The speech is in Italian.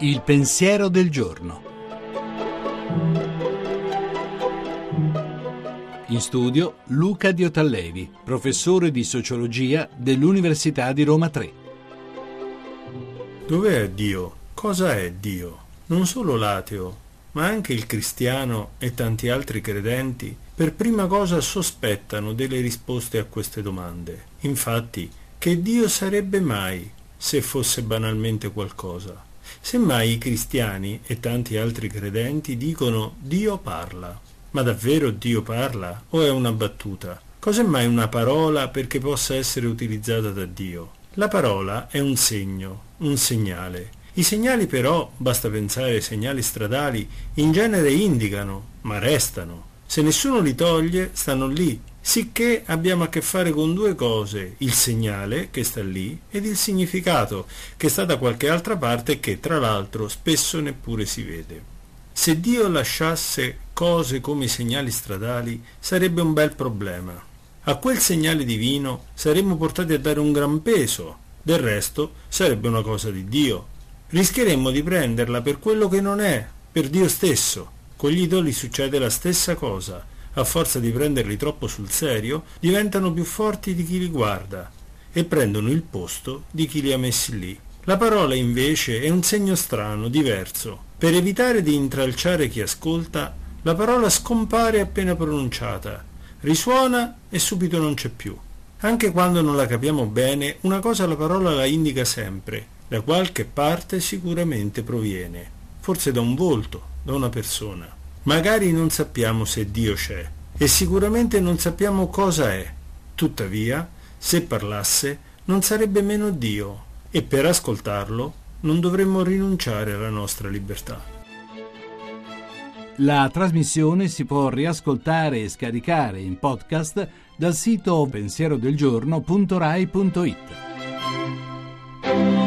Il pensiero del giorno. In studio Luca Diotallevi, professore di sociologia dell'Università di Roma 3. Dov'è Dio? Cosa è Dio? Non solo l'ateo, ma anche il cristiano e tanti altri credenti per prima cosa sospettano delle risposte a queste domande. Infatti, che Dio sarebbe mai se fosse banalmente qualcosa? Semmai i cristiani e tanti altri credenti dicono Dio parla. Ma davvero Dio parla o è una battuta? Cos'è mai una parola perché possa essere utilizzata da Dio? La parola è un segno, un segnale. I segnali però, basta pensare ai segnali stradali, in genere indicano, ma restano. Se nessuno li toglie, stanno lì, sicché abbiamo a che fare con due cose, il segnale che sta lì ed il significato che sta da qualche altra parte e che tra l'altro spesso neppure si vede. Se Dio lasciasse cose come i segnali stradali sarebbe un bel problema. A quel segnale divino saremmo portati a dare un gran peso, del resto sarebbe una cosa di Dio. Rischieremmo di prenderla per quello che non è, per Dio stesso. Con gli idoli succede la stessa cosa a forza di prenderli troppo sul serio, diventano più forti di chi li guarda e prendono il posto di chi li ha messi lì. La parola invece è un segno strano, diverso. Per evitare di intralciare chi ascolta, la parola scompare appena pronunciata, risuona e subito non c'è più. Anche quando non la capiamo bene, una cosa la parola la indica sempre, da qualche parte sicuramente proviene, forse da un volto, da una persona. Magari non sappiamo se Dio c'è e sicuramente non sappiamo cosa è. Tuttavia, se parlasse, non sarebbe meno Dio e per ascoltarlo non dovremmo rinunciare alla nostra libertà. La trasmissione si può riascoltare e scaricare in podcast dal sito pensierodelgiorno.rai.it.